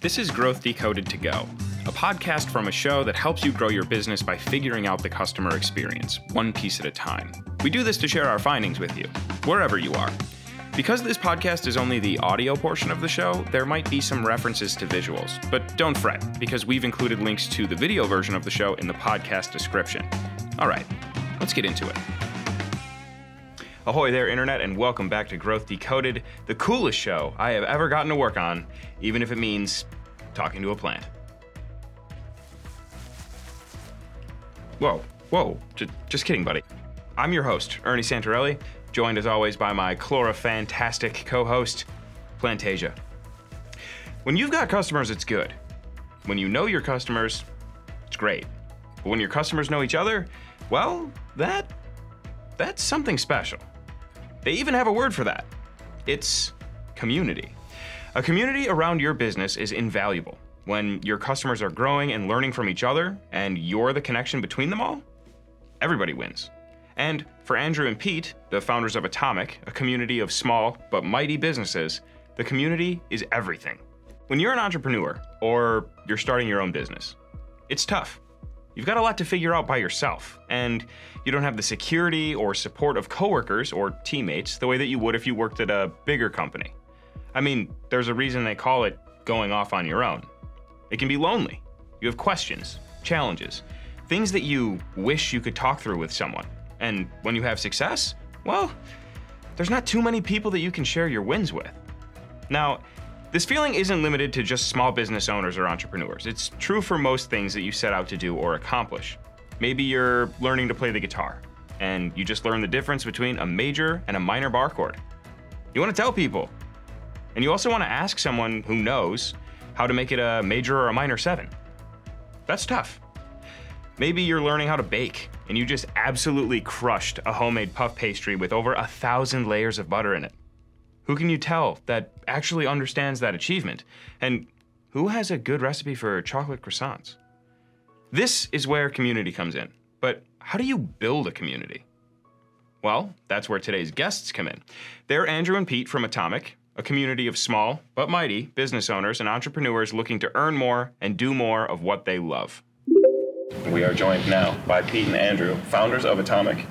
This is Growth Decoded to Go, a podcast from a show that helps you grow your business by figuring out the customer experience, one piece at a time. We do this to share our findings with you, wherever you are. Because this podcast is only the audio portion of the show, there might be some references to visuals, but don't fret, because we've included links to the video version of the show in the podcast description. All right, let's get into it. Ahoy there, Internet, and welcome back to Growth Decoded, the coolest show I have ever gotten to work on, even if it means talking to a plant. Whoa, whoa, J- just kidding, buddy. I'm your host, Ernie Santarelli, joined as always by my Chlora fantastic co host, Plantasia. When you've got customers, it's good. When you know your customers, it's great. But when your customers know each other, well, that that's something special. They even have a word for that. It's community. A community around your business is invaluable. When your customers are growing and learning from each other, and you're the connection between them all, everybody wins. And for Andrew and Pete, the founders of Atomic, a community of small but mighty businesses, the community is everything. When you're an entrepreneur or you're starting your own business, it's tough. You've got a lot to figure out by yourself, and you don't have the security or support of coworkers or teammates the way that you would if you worked at a bigger company. I mean, there's a reason they call it going off on your own. It can be lonely. You have questions, challenges, things that you wish you could talk through with someone. And when you have success, well, there's not too many people that you can share your wins with. Now, this feeling isn't limited to just small business owners or entrepreneurs. It's true for most things that you set out to do or accomplish. Maybe you're learning to play the guitar, and you just learn the difference between a major and a minor bar chord. You want to tell people. And you also want to ask someone who knows how to make it a major or a minor seven. That's tough. Maybe you're learning how to bake, and you just absolutely crushed a homemade puff pastry with over a thousand layers of butter in it. Who can you tell that actually understands that achievement? And who has a good recipe for chocolate croissants? This is where community comes in. But how do you build a community? Well, that's where today's guests come in. They're Andrew and Pete from Atomic, a community of small but mighty business owners and entrepreneurs looking to earn more and do more of what they love. We are joined now by Pete and Andrew, founders of Atomic,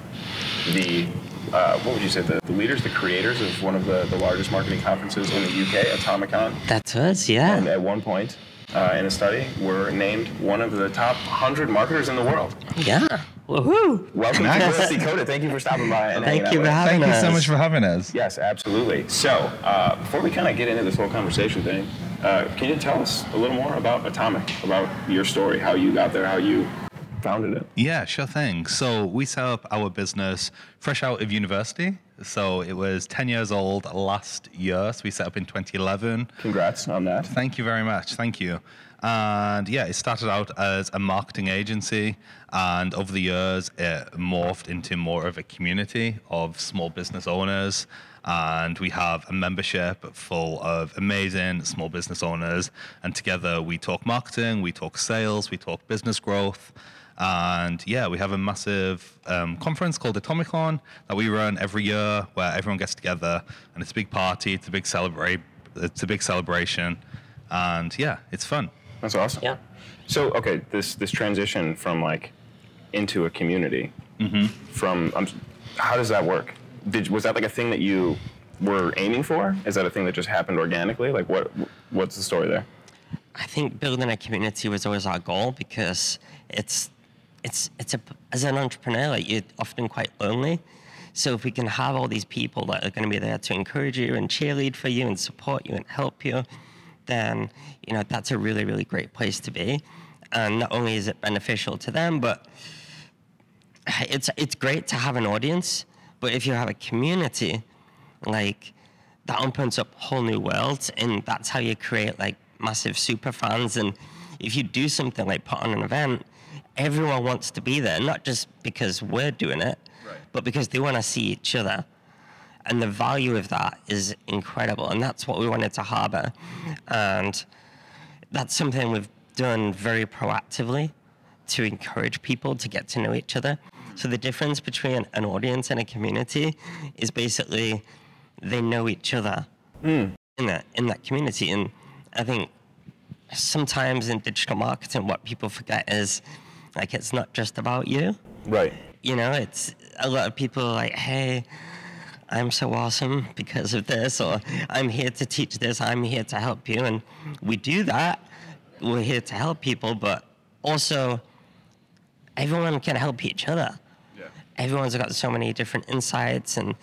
the uh, what would you say, the, the, leaders, the creators of one of the, the largest marketing conferences in the UK, Atomicon. That's us, yeah. And at one point uh, in a study, were named one of the top 100 marketers in the world. Yeah. Woohoo! Welcome nice. to Growth Decoded. Thank you for stopping by. And Thank you for having Thank us. you so much for having us. Yes, absolutely. So, uh, before we kind of get into this whole conversation thing, uh, can you tell us a little more about Atomic, about your story, how you got there, how you founded it? Yeah, sure thing. So we set up our business fresh out of university. So it was 10 years old last year. So we set up in 2011. Congrats on that. Thank you very much. Thank you. And yeah, it started out as a marketing agency. And over the years, it morphed into more of a community of small business owners. And we have a membership full of amazing small business owners. And together we talk marketing, we talk sales, we talk business growth. And yeah, we have a massive um, conference called Atomicon that we run every year where everyone gets together and it's a big party, it's a big celebrate, it's a big celebration. And yeah, it's fun. That's awesome. Yeah. So okay, this this transition from like into a community, mm-hmm. from um, how does that work? Did, was that like a thing that you were aiming for? Is that a thing that just happened organically? Like what what's the story there? I think building a community was always our goal because it's it's it's a as an entrepreneur like you're often quite lonely. So if we can have all these people that are going to be there to encourage you and cheerlead for you and support you and help you, then you know that's a really really great place to be. And not only is it beneficial to them, but it's it's great to have an audience. But if you have a community, like that opens up whole new worlds, and that's how you create like massive super fans. And if you do something like put on an event, everyone wants to be there, not just because we're doing it, right. but because they want to see each other. And the value of that is incredible. And that's what we wanted to harbor. And that's something we've done very proactively to encourage people to get to know each other. So the difference between an audience and a community is basically they know each other mm. in that in that community. And I think sometimes in digital marketing, what people forget is like it's not just about you. Right. You know, it's a lot of people are like, hey, I'm so awesome because of this, or I'm here to teach this, I'm here to help you. And we do that. We're here to help people, but also everyone can help each other. Yeah. Everyone's got so many different insights, and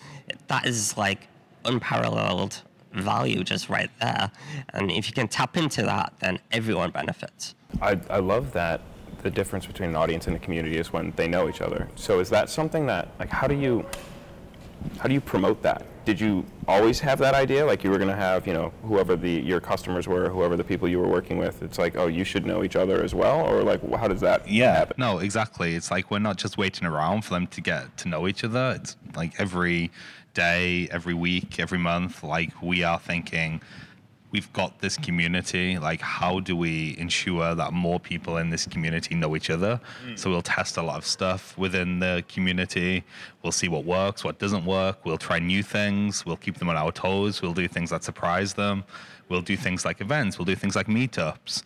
that is like unparalleled value just right there. And if you can tap into that, then everyone benefits. I, I love that the difference between an audience and a community is when they know each other. So is that something that like how do you how do you promote that? Did you always have that idea like you were going to have, you know, whoever the your customers were, whoever the people you were working with, it's like, oh, you should know each other as well or like how does that Yeah, happen? no, exactly. It's like we're not just waiting around for them to get to know each other. It's like every day, every week, every month, like we are thinking, we've got this community. Like, how do we ensure that more people in this community know each other? Mm. So we'll test a lot of stuff within the community. We'll see what works, what doesn't work. We'll try new things. We'll keep them on our toes. We'll do things that surprise them. We'll do things like events. We'll do things like meetups.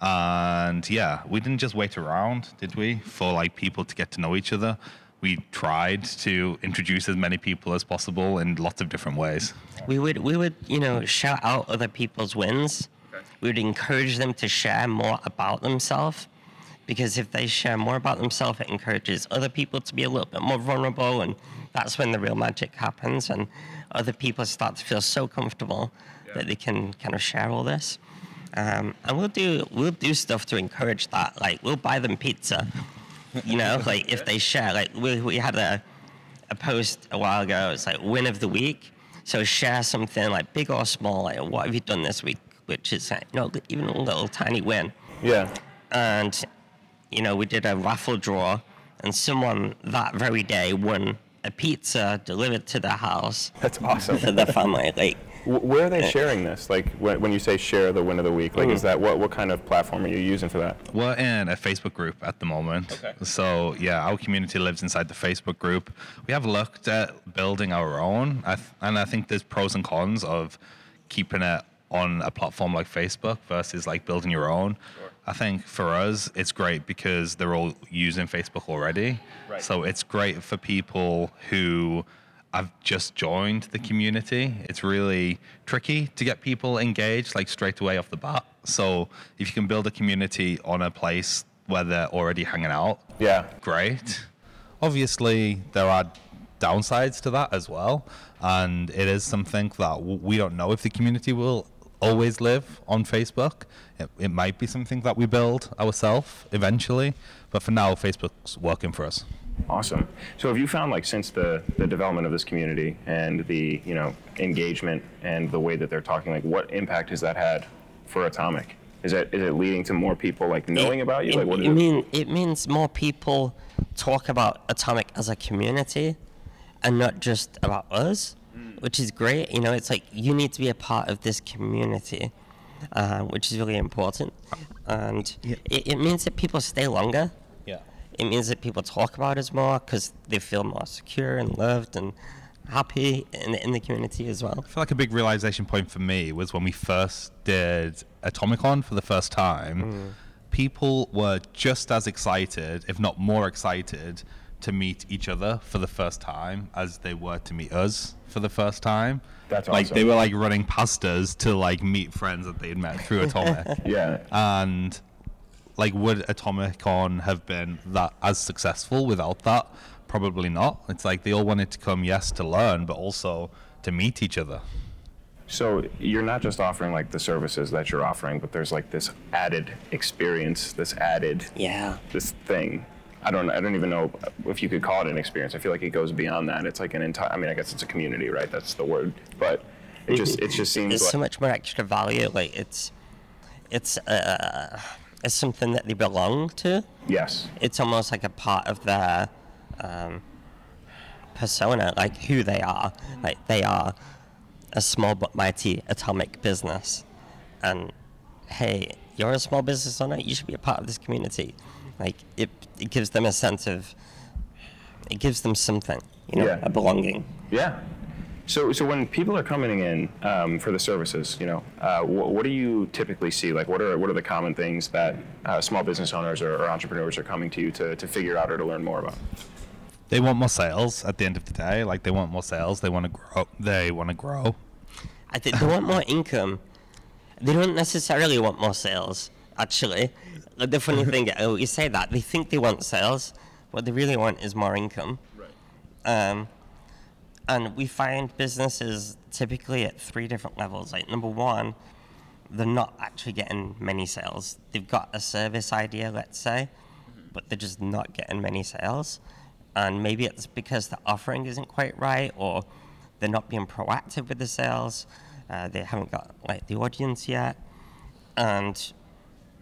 And yeah, we didn't just wait around, did we, for like people to get to know each other. We tried to introduce as many people as possible in lots of different ways. We would we would you know shout out other people's wins. We would encourage them to share more about themselves, because if they share more about themselves, it encourages other people to be a little bit more vulnerable, and that's when the real magic happens. And other people start to feel so comfortable that they can kind of share all this. Um, and we'll do we'll do stuff to encourage that. Like we'll buy them pizza, you know, like if they share. Like we we had a a post a while ago. It's like win of the week. So share something like big or small. Like what have you done this week? Which is like, you know, even a little tiny win. Yeah. And you know, we did a raffle draw, and someone that very day won a pizza delivered to their house That's awesome. for their family. Like Where are they eh. sharing this? Like when, when you say share the win of the week, like is hmm. that what, what kind of platform are you using for that? We're in a Facebook group at the moment. Okay. So yeah, our community lives inside the Facebook group. We have looked at building our own, I th- and I think there's pros and cons of keeping it on a platform like Facebook versus like building your own. I think for us, it's great because they're all using Facebook already. Right. So it's great for people who have just joined the community. It's really tricky to get people engaged like straight away off the bat. So if you can build a community on a place where they're already hanging out, Yeah. great. Obviously, there are downsides to that as well, and it is something that we don't know if the community will always live on Facebook. It, it might be something that we build ourselves eventually, but for now, Facebook's working for us. Awesome. So have you found like since the, the development of this community and the, you know, engagement and the way that they're talking, like what impact has that had for Atomic? Is that is it leading to more people like knowing it- about you? It, Like what it it? mean it means more people talk about Atomic as a community, and not just about us, Mm. which is great. You know, it's like you need to be a part of this community, uh, which is really important, and it, it means that people stay longer. Yeah. It means that people talk about us more because they feel more secure and loved and happy in, in the community as well. I feel like a big realization point for me was when we first did Atomicon for the first time. Mm. People were just as excited, if not more excited, to meet each other for the first time as they were to meet us for the first time. That's like awesome. they were like running past us to like meet friends that they had met through Atomic. Yeah. and like would Atomicon have been that as successful without that? Probably not. It's like they all wanted to come, yes, to learn, but also to meet each other. So you're not just offering like the services that you're offering, but there's like this added experience, this added Yeah. this thing. I don't I don't even know if you could call it an experience. I feel like it goes beyond that. It's like an entire I mean, I guess it's a community, right? That's the word. But it just it just seems There's like so much more extra value. Like it's, it's, uh, it's something that they belong to. yes. It's almost like a part of their um, persona, like who they are. Like they are a small but mighty atomic business, and hey, you're a small business owner. You should be a part of this community. Like it, it gives them a sense of, it gives them something, you know, Yeah. a belonging. Yeah. So, so when people are coming in um, for the services, you know, uh, wh- what do you typically see? Like, what are what are the common things that uh, small business owners or, or entrepreneurs are coming to you to, to figure out or to learn more about? They want more sales at the end of the day. Like they want more sales. They want to grow. They want to grow. I think they want more income. They don't necessarily want more sales, actually. Like, The funny thing, oh, you say that, they think they want sales. What they really want is more income. Right. Um, and we find businesses typically at three different levels. Like, number one, they're not actually getting many sales. They've got a service idea, let's say, but they're just not getting many sales. And maybe it's because the offering isn't quite right, or they're not being proactive with the sales. Uh, they haven't got like the audience yet, and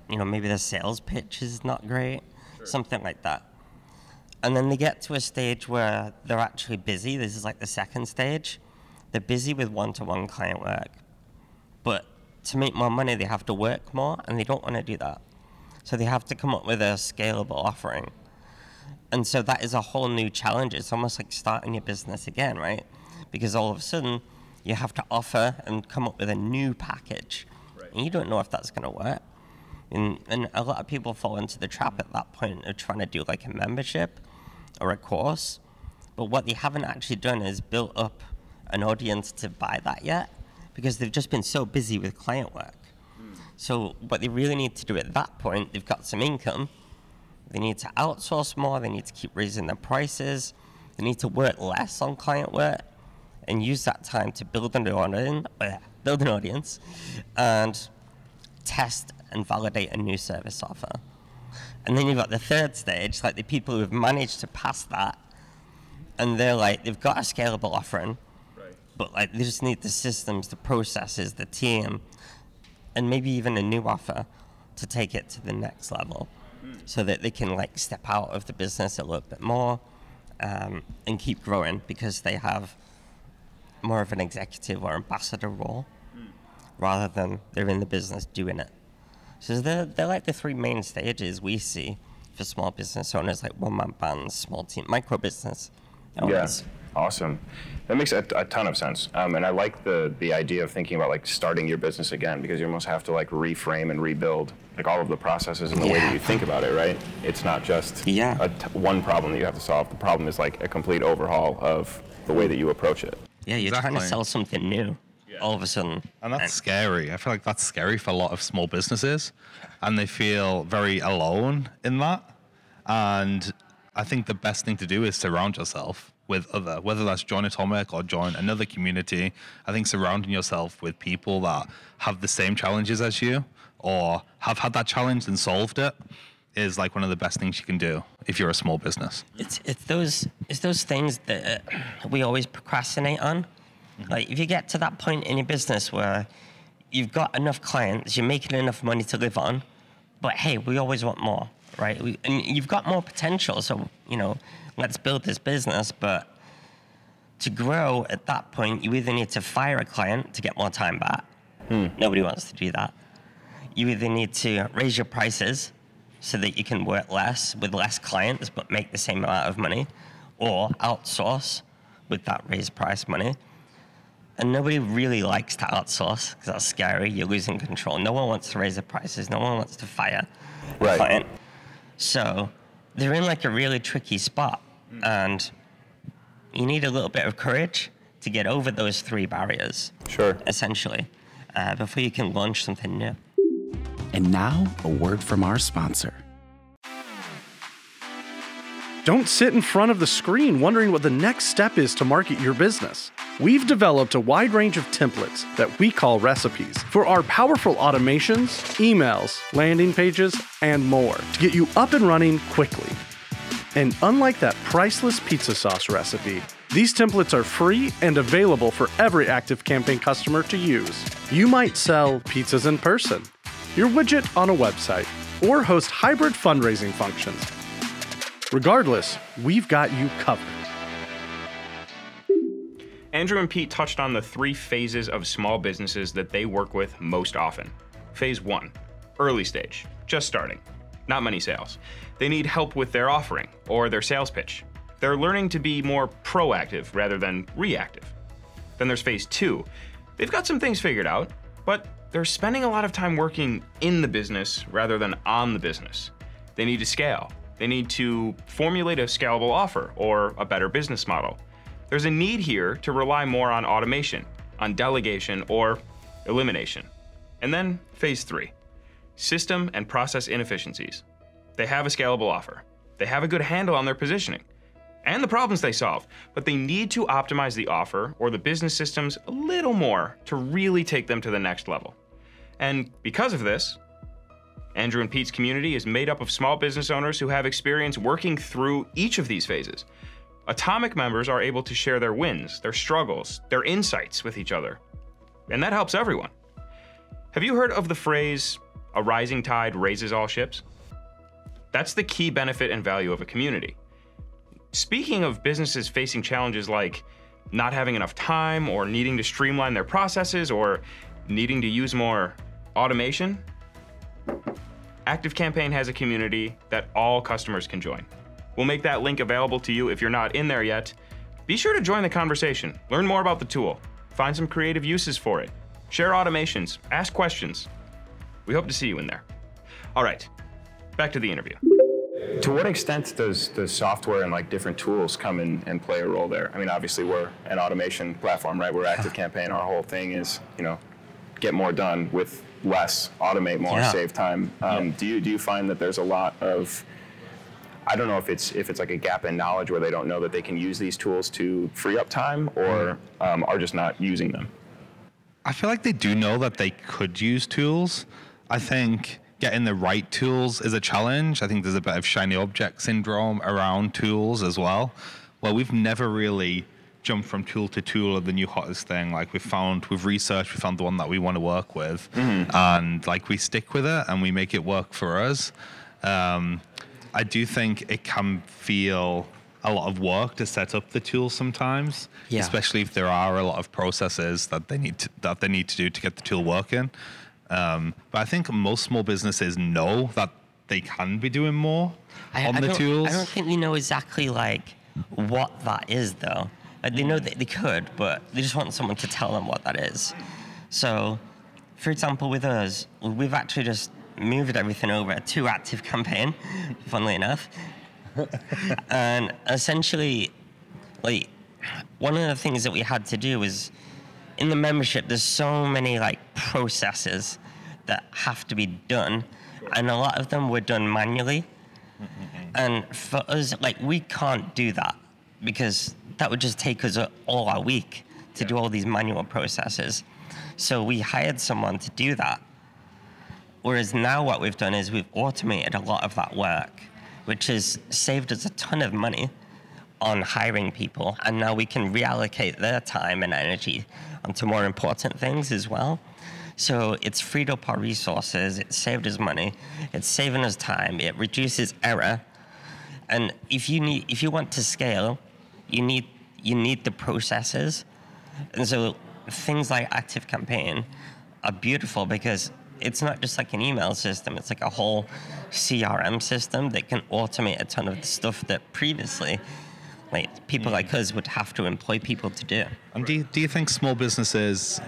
you know maybe the sales pitch is not great, something like that. And then they get to a stage where they're actually busy. This is like the second stage. They're busy with one-to-one client work, but to make more money, they have to work more, and they don't want to do that. So they have to come up with a scalable offering. And so that is a whole new challenge. It's almost like starting your business again, right? Because all of a sudden, you have to offer and come up with a new package. And you don't know if that's going to work. And, and a lot of people fall into the trap at that point of trying to do like a membership or a course. But what they haven't actually done is built up an audience to buy that yet because they've just been so busy with client work. Hmm. So what they really need to do at that point, they've got some income. They need to outsource more. They need to keep raising their prices. They need to work less on client work and use that time to build an audience, build an audience, and test and validate a new service offer. And then you've got the third stage, like the people who've managed to pass that, and they're like they've got a scalable offering, but like they just need the systems, the processes, the team, and maybe even a new offer to take it to the next level, so that they can like step out of the business a little bit more, um, and keep growing because they have more of an executive or ambassador role, rather than they're in the business doing it. So they're, they're like the three main stages we see for small business owners, like one-man bands, small team, micro business owners. Yeah, awesome. That makes a, a ton of sense. Um, and I like the the idea of thinking about like starting your business again because you almost have to like reframe and rebuild like all of the processes and the way that you think about it, right? It's not just Yeah. a t- one problem that you have to solve. The problem is like a complete overhaul of the way that you approach it. Yeah, you're trying to sell something new all of a sudden. And that's scary. I feel like that's scary for a lot of small businesses, and they feel very alone in that. And I think the best thing to do is surround yourself with other, whether that's join Atomic or join another community. I think surrounding yourself with people that have the same challenges as you or have had that challenge and solved it is like one of the best things you can do if you're a small business. It's it's those it's those things that uh, we always procrastinate on. Mm-hmm. Like if you get to that point in your business where you've got enough clients, you're making enough money to live on, but hey, we always want more, right? We, and you've got more potential, so you know, let's build this business. But to grow at that point, you either need to fire a client to get more time back. Hmm. Nobody wants to do that. You either need to raise your prices so that you can work less with less clients but make the same amount of money, or outsource with that raised price money. And nobody really likes to outsource because that's scary. You're losing control. No one wants to raise the prices. No one wants to fire a Right. client. So they're in like a really tricky spot, and you need a little bit of courage to get over those three barriers, Sure. essentially, uh, before you can launch something new. And now, a word from our sponsor. Don't sit in front of the screen wondering what the next step is to market your business. We've developed a wide range of templates that we call recipes for our powerful automations, emails, landing pages, and more to get you up and running quickly. And unlike that priceless pizza sauce recipe, these templates are free and available for every active campaign customer to use. You might sell pizzas in person, your widget on a website, or host hybrid fundraising functions. Regardless, we've got you covered. Andrew and Pete touched on the three phases of small businesses that they work with most often. Phase one, early stage, just starting, not many sales. They need help with their offering or their sales pitch. They're learning to be more proactive rather than reactive. Then there's phase two. They've got some things figured out, but they're spending a lot of time working in the business rather than on the business. They need to scale. They need to formulate a scalable offer or a better business model. There's a need here to rely more on automation, on delegation, or elimination. And then phase three system and process inefficiencies. They have a scalable offer, they have a good handle on their positioning and the problems they solve, but they need to optimize the offer or the business systems a little more to really take them to the next level. And because of this, Andrew and Pete's community is made up of small business owners who have experience working through each of these phases. Atomic members are able to share their wins, their struggles, their insights with each other. And that helps everyone. Have you heard of the phrase, a rising tide raises all ships? That's the key benefit and value of a community. Speaking of businesses facing challenges like not having enough time or needing to streamline their processes or needing to use more automation, ActiveCampaign has a community that all customers can join. We'll make that link available to you if you're not in there yet. Be sure to join the conversation, learn more about the tool, find some creative uses for it, share automations, ask questions. We hope to see you in there. All right, back to the interview. To what extent does the software and like different tools come in and play a role there? I mean, obviously we're an automation platform, right? We're Active Campaign. Our whole thing is, you know, get more done with less, automate more, Yeah. save time. Um, Do you do you find that there's a lot of I don't know if it's if it's like a gap in knowledge where they don't know that they can use these tools to free up time, or um, are just not using them. I feel like they do know that they could use tools. I think getting the right tools is a challenge. I think there's a bit of shiny object syndrome around tools as well. Well, we've never really jumped from tool to tool of the new hottest thing. Like we found, we've researched, we found the one that we want to work with, and like we stick with it and we make it work for us. Um, I do think it can feel a lot of work to set up the tool sometimes, Yeah. especially if there are a lot of processes that they need to, that they need to do to get the tool working. Um, but I think most small businesses know that they can be doing more I, on I the tools. I don't think they know exactly like what that is though. Like, they know that they could, but they just want someone to tell them what that is. So, for example, with us, we've actually just moved everything over to Active Campaign, funnily enough. and essentially, like, one of the things that we had to do was in the membership, there's so many like processes that have to be done, and a lot of them were done manually. And for us, like, we can't do that because that would just take us a- all our week to do all these manual processes. So we hired someone to do that. Whereas now what we've done is we've automated a lot of that work, which has saved us a ton of money on hiring people. And now we can reallocate their time and energy onto more important things as well. So it's freed up our resources, it saved us money, it's saving us time, it reduces error. And if you need if you want to scale, you need you need the processes. And so things like Active Campaign are beautiful because it's not just like an email system, it's like a whole CRM system that can automate a ton of the stuff that previously like people like us would have to employ people to do. Do you, do you think small businesses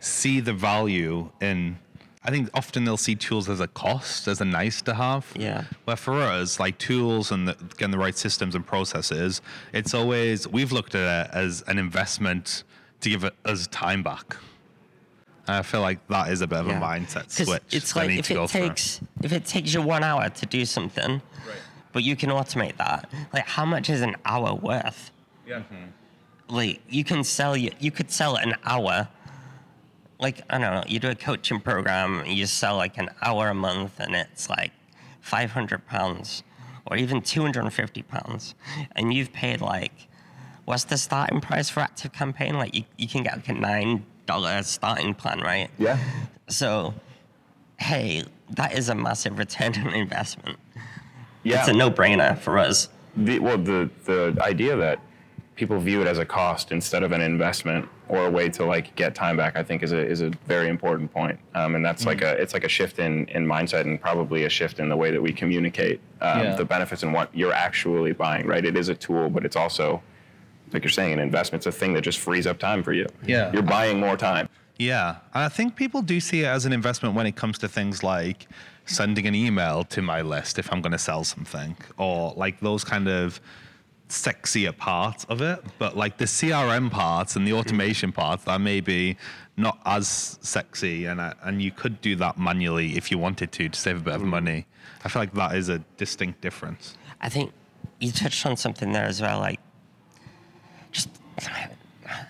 see the value in? I think often they'll see tools as a cost, as a nice to have. Yeah. Where for us, like tools and the, getting the right systems and processes, it's always we've looked at it as an investment to give it us time back. And I feel like that is a bit of a mindset switch. It's that like needs if to go it through. takes if it takes you one hour to do something, but you can automate that. Like how much is an hour worth? Yeah. Mm-hmm. Like you can sell you you could sell an hour. Like I don't know, you do a coaching program, you sell like an hour a month, and it's like five hundred pounds, or even two hundred and fifty pounds, and you've paid like, what's the starting price for Active Campaign? Like you, you can get like a nine dollar starting plan, right? Yeah. So, hey, that is a massive return on investment. Yeah. It's a no-brainer for us. the, well, the the idea that people view it as a cost instead of an investment or a way to like get time back, I think is a is a very important point. Um, and that's like a it's like a shift in in mindset and probably a shift in the way that we communicate um, Yeah. the benefits and what you're actually buying. Right? It is a tool, but it's also like you're saying, an investment. It's a thing that just frees up time for you. Yeah. You're buying more time. Yeah, I think people do see it as an investment when it comes to things like sending an email to my list if I'm going to sell something, or like those kind of sexier parts of it. But like the CRM parts and the automation parts, that may be not as sexy, and I, and you could do that manually if you wanted to to save a bit of hmm. money. I feel like that is a distinct difference. I think you touched on something there as well, like just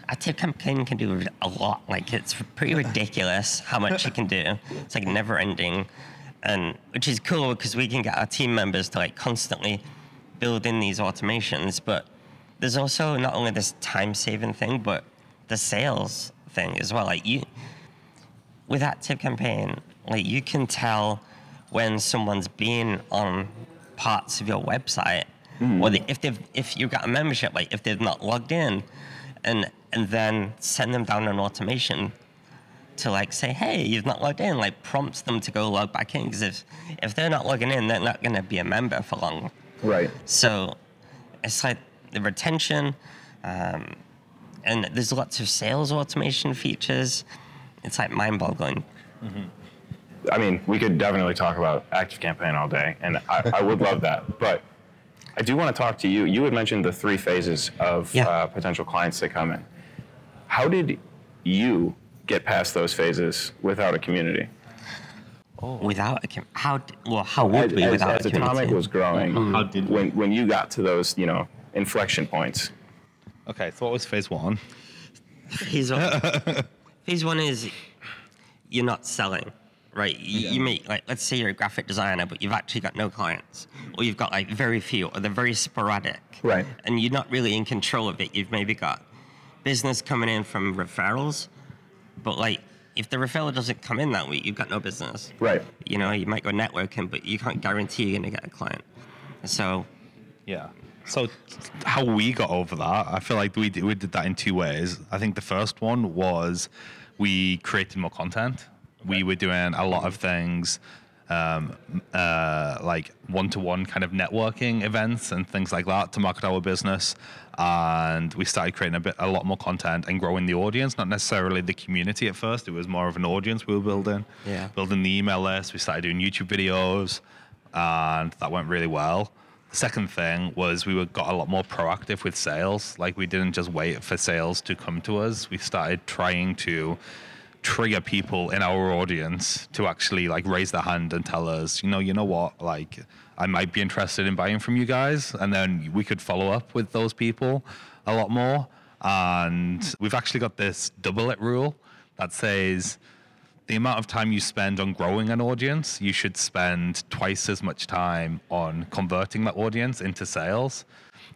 Active Campaign can do a lot. Like it's pretty ridiculous how much it can do. It's like never ending, and which is cool because we can get our team members to like constantly build in these automations. But there's also not only this time saving thing, but the sales thing as well. Like you, with Active Campaign, like you can tell when someone's been on parts of your website, mm-hmm. or the, if they've if you've got a membership, like if they've not logged in, and and then send them down an automation to like say, hey, you've not logged in, like prompts them to go log back in because if if they're not logging in, they're not going to be a member for long. Right. So it's like the retention, um, and there's lots of sales automation features. It's like mind-boggling. I mean, we could definitely talk about Active Campaign all day, and I, I would love that. But I do want to talk to you. You had mentioned the three phases of Yeah. uh, potential clients that come in. How did you get past those phases without a community? Oh. Without a com- how d- well how would we as, without as a Atomic community? was growing, mm-hmm. How did we? when when you got to those, you know, inflection points? Okay, so what was phase one? phase one. phase one is you're not selling, right? You, you make like let's say you're a graphic designer, but you've actually got no clients, or you've got like very few, or they're very sporadic, Right. And you're not really in control of it. You've maybe got business coming in from referrals, but like if the referral doesn't come in that week, you've got no business. Right. You know, you might go networking, but you can't guarantee you're gonna get a client. So Yeah. So how we got over that, I feel like we did, we did that in two ways. I think the first one was we created more content. We were doing a lot of things um, uh, like one-to-one kind of networking events and things like that to market our business. And we started creating a bit, a lot more content and growing the audience. Not necessarily the community at first; it was more of an audience we were building. Yeah. Building the email list. We started doing YouTube videos, and that went really well. The second thing was we were, got a lot more proactive with sales. Like we didn't just wait for sales to come to us. We started trying to trigger people in our audience to actually like raise their hand and tell us, you know, you know what, like I might be interested in buying from you guys, and then we could follow up with those people a lot more. And we've actually got this double it rule that says the amount of time you spend on growing an audience, you should spend twice as much time on converting that audience into sales.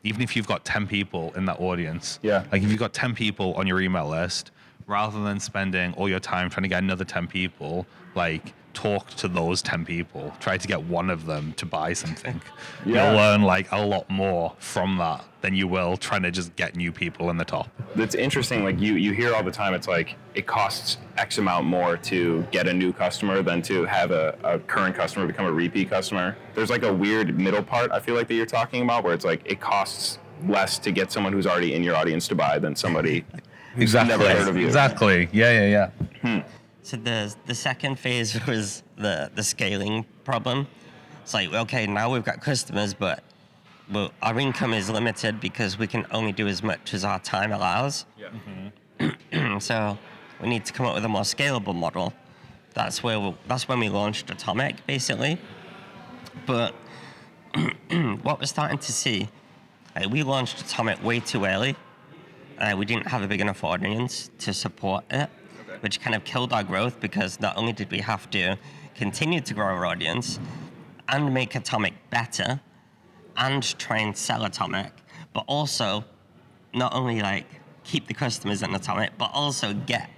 Even if you've got 10 people in that audience. Yeah. Like if you've got 10 people on your email list, rather than spending all your time trying to get another 10 people, like talk to those 10 people. Try to get one of them to buy something. Yeah. You'll learn like a lot more from that than you will trying to just get new people in the top. That's interesting. Like you, you hear all the time. It's like it costs X amount more to get a new customer than to have a, a current customer become a repeat customer. There's like a weird middle part. I feel like that you're talking about, where it's like it costs less to get someone who's already in your audience to buy than somebody who's never heard of you. Exactly. Yeah, yeah, yeah. So the the second phase was the the scaling problem. It's like okay, now we've got customers, but well, our income is limited because we can only do as much as our time allows. Yeah. so we need to come up with a more scalable model. That's where we, that's when we launched Atomic, basically. But what we're starting to see, uh, we launched Atomic way too early. Uh, we didn't have a big enough audience to support it, which kind of killed our growth because not only did we have to continue to grow our audience and make Atomic better and try and sell Atomic, but also not only like keep the customers in Atomic, but also get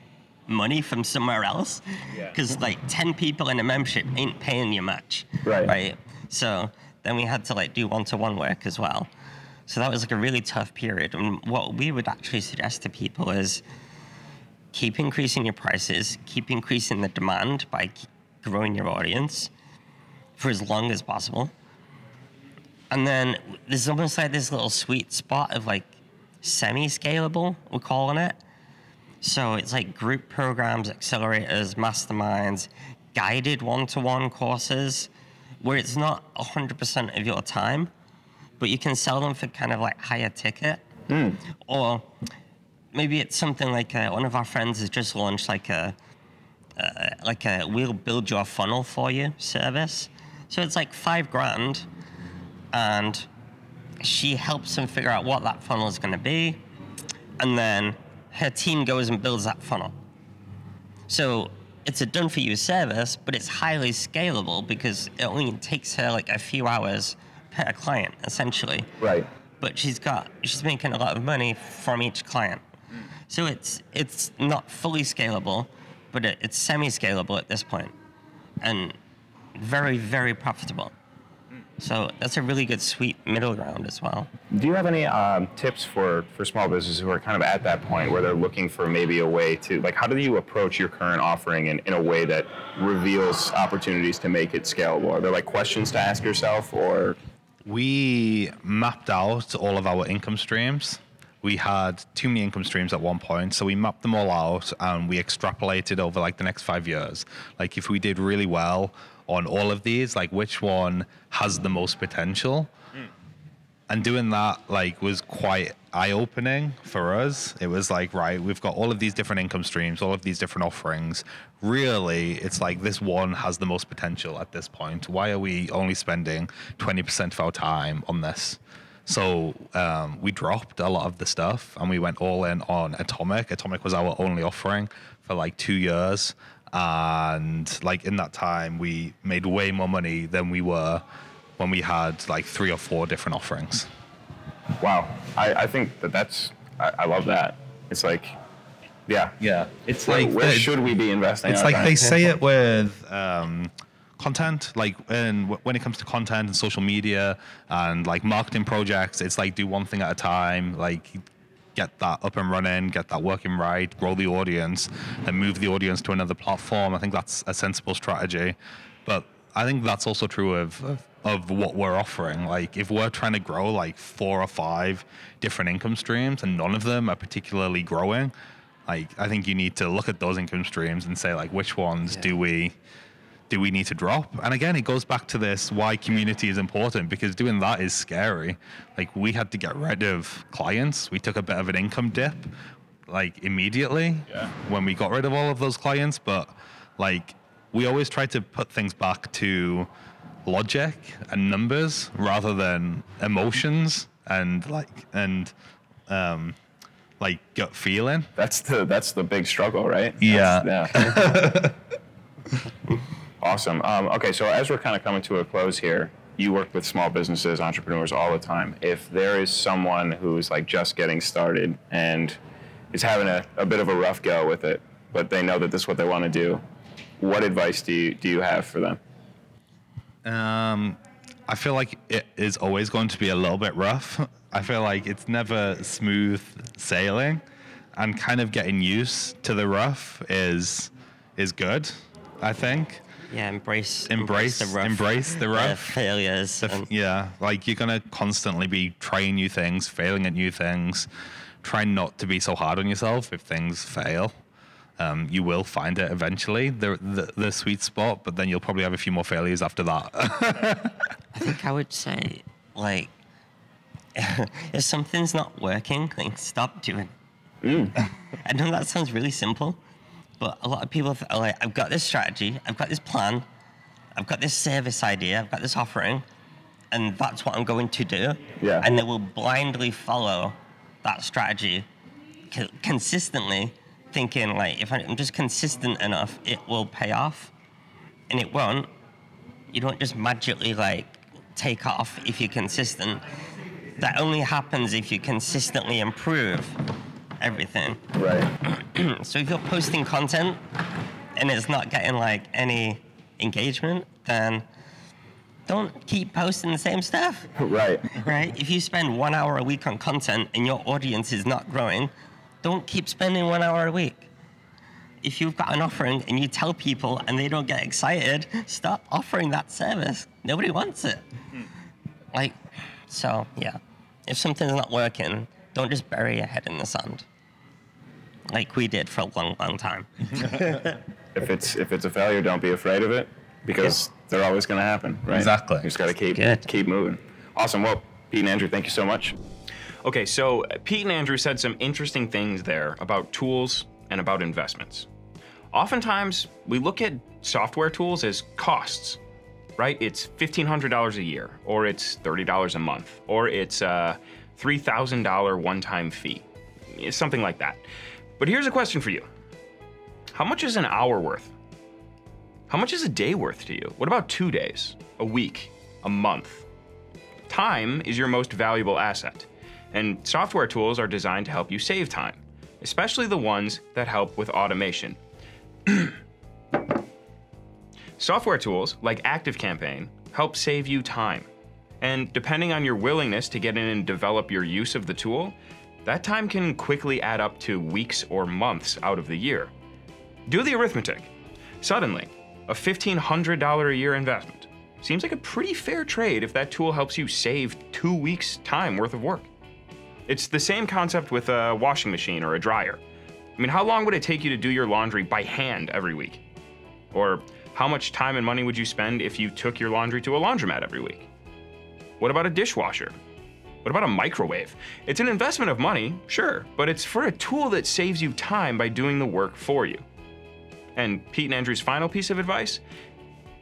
money from somewhere else. Because like 10 people in a membership ain't paying you much. Right. Right. So then we had to like do one to one work as well. So that was like a really tough period. And what we would actually suggest to people is keep increasing your prices, keep increasing the demand by growing your audience for as long as possible. And then there's almost like this little sweet spot of like semi-scalable. We're calling it. So it's like group programs, accelerators, masterminds, guided one-to-one courses, where it's not 100% of your time, but you can sell them for kind of like higher ticket, or maybe it's something like uh, one of our friends has just launched like a uh, like a we'll build your funnel for you service. So it's like five grand, and she helps them figure out what that funnel is going to be, and then her team goes and builds that funnel. So it's a done for you service, but it's highly scalable because it only takes her like a few hours per client essentially Right. but she's got she's making a lot of money from each client. So it's it's not fully scalable, but it, it's semi-scalable at this point, and very very profitable. So that's a really good sweet middle ground as well. Do you have any um, tips for, for small businesses who are kind of at that point where they're looking for maybe a way to, like, how do you approach your current offering in, in a way that reveals opportunities to make it scalable? Are there like questions to ask yourself or? We mapped out all of our income streams. We had too many income streams at one point, so we mapped them all out and we extrapolated over like the next five years. Like if we did really well on all of these, like which one has the most potential? Hmm. and doing that like was quite eye-opening for us. It was like right we've got all of these different income streams all of these different offerings. Really it's like this one has the most potential at this point. Why are we only spending 20% of our time on this? So um, we dropped a lot of the stuff and we went all in on atomic. Atomic was our only offering for like two years. And like in that time we made way more money than we were when we had like three or four different offerings. Wow. I, I think that that's, I, I love that. It's like, yeah. Yeah, It's like, where the- should we be investing It's like time? they say it with um, content, like and w- when it comes to content and social media and like marketing projects, it's like do one thing at a time, like get that up and running, get that working right, grow the audience, and move the audience to another platform. I think that's a sensible strategy, but I think that's also true of, of of what we're offering. Like if we're trying to grow like four or five different income streams and none of them are particularly growing, like I think you need to look at those income streams and say like which ones do we do we need to drop? And again, it goes back to this why community is important because doing that is scary. Like we had to get rid of clients. We took a bit of an income dip like immediately Yeah. when we got rid of all of those clients, but like we always try to put things back to logic and numbers rather than emotions and like and um like gut feeling. That's the, that's the big struggle, right? Yeah. That's- yeah. awesome. Um, okay. So as we're kind of coming to a close here, you work with small businesses, entrepreneurs all the time. If there is someone who's like just getting started and is having a, a bit of a rough go with it, but they know that this is what they want to do, what advice do you, do you have for them? Um, I feel like it is always going to be a little bit rough. I feel like it's never smooth sailing, and kind of getting used to the rough is is good. I think. Yeah, embrace Embrace- the rough, embrace the rough. failures. The f- yeah, like you're gonna constantly be trying new things, failing at new things. Try not to be so hard on yourself if things fail. Um, you will find it eventually, the, the the sweet spot, but then you'll probably have a few more failures after that. I think I would say, like, if something's not working, like, stop doing. it. I know that sounds really simple, but a lot of people are like, I've got this strategy, I've got this plan, I've got this service idea, I've got this offering, and that's what I'm going to do. Yeah. And they will blindly follow that strategy co- consistently, thinking, like, if I'm just consistent enough, it will pay off. And it won't you don't just magically like take off if you're consistent. That only happens if you consistently improve everything. Right. So if you're posting content and it's not getting like any engagement, then don't keep posting the same stuff, right. right? If you spend one hour a week on content and your audience is not growing, don't keep spending one hour a week. If you've got an offering and you tell people and they don't get excited, stop offering that service. Nobody wants it. Hmm. Like, so yeah, if something's not working, don't just bury your head in the sand, like we did for a long, long time. If it's if it's a failure, don't be afraid of it because they're always going to happen, right? Exactly. You just got to keep Good. keep moving. Awesome. Well, Pete and Andrew, thank you so much. Okay, so uh, Pete and Andrew said some interesting things there about tools and about investments. Oftentimes, we look at software tools as costs, right? It's $1,500 a year, or it's $30 a month, or it's uh, a $3,000 one time fee, something like that. But here's a question for you How much is an hour worth? How much is a day worth to you? What about two days, a week, a month? Time is your most valuable asset, and software tools are designed to help you save time, especially the ones that help with automation. software tools like ActiveCampaign help save you time. And depending on your willingness to get in and develop your use of the tool, that time can quickly add up to weeks or months out of the year. Do the arithmetic. Suddenly, a $1,500 a year investment seems like a pretty fair trade if that tool helps you save two weeks' time worth of work. It's the same concept with a washing machine or a dryer. I mean, how long would it take you to do your laundry by hand every week? Or how much time and money would you spend if you took your laundry to a laundromat every week? What about a dishwasher? What about a microwave? It's an investment of money, sure, but it's for a tool that saves you time by doing the work for you. And Pete and Andrew's final piece of advice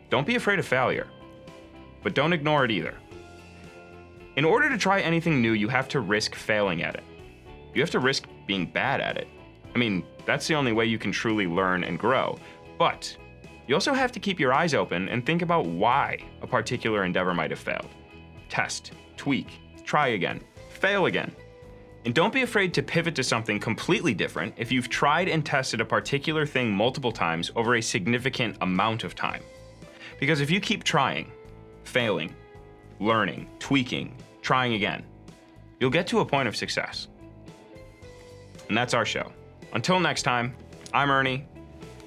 don't be afraid of failure, but don't ignore it either. In order to try anything new, you have to risk failing at it. You have to risk being bad at it. I mean, that's the only way you can truly learn and grow. But you also have to keep your eyes open and think about why a particular endeavor might have failed. Test, tweak, try again, fail again. And don't be afraid to pivot to something completely different if you've tried and tested a particular thing multiple times over a significant amount of time. Because if you keep trying, failing, learning, tweaking, trying again, you'll get to a point of success. And that's our show. Until next time, I'm Ernie.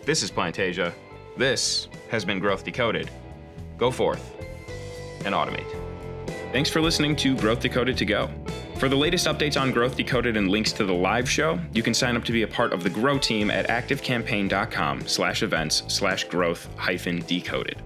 This is Plantasia. This has been Growth Decoded. Go forth and automate. Thanks for listening to Growth Decoded to Go. For the latest updates on Growth Decoded and links to the live show, you can sign up to be a part of the Grow team at activecampaign.com slash events slash growth hyphen decoded.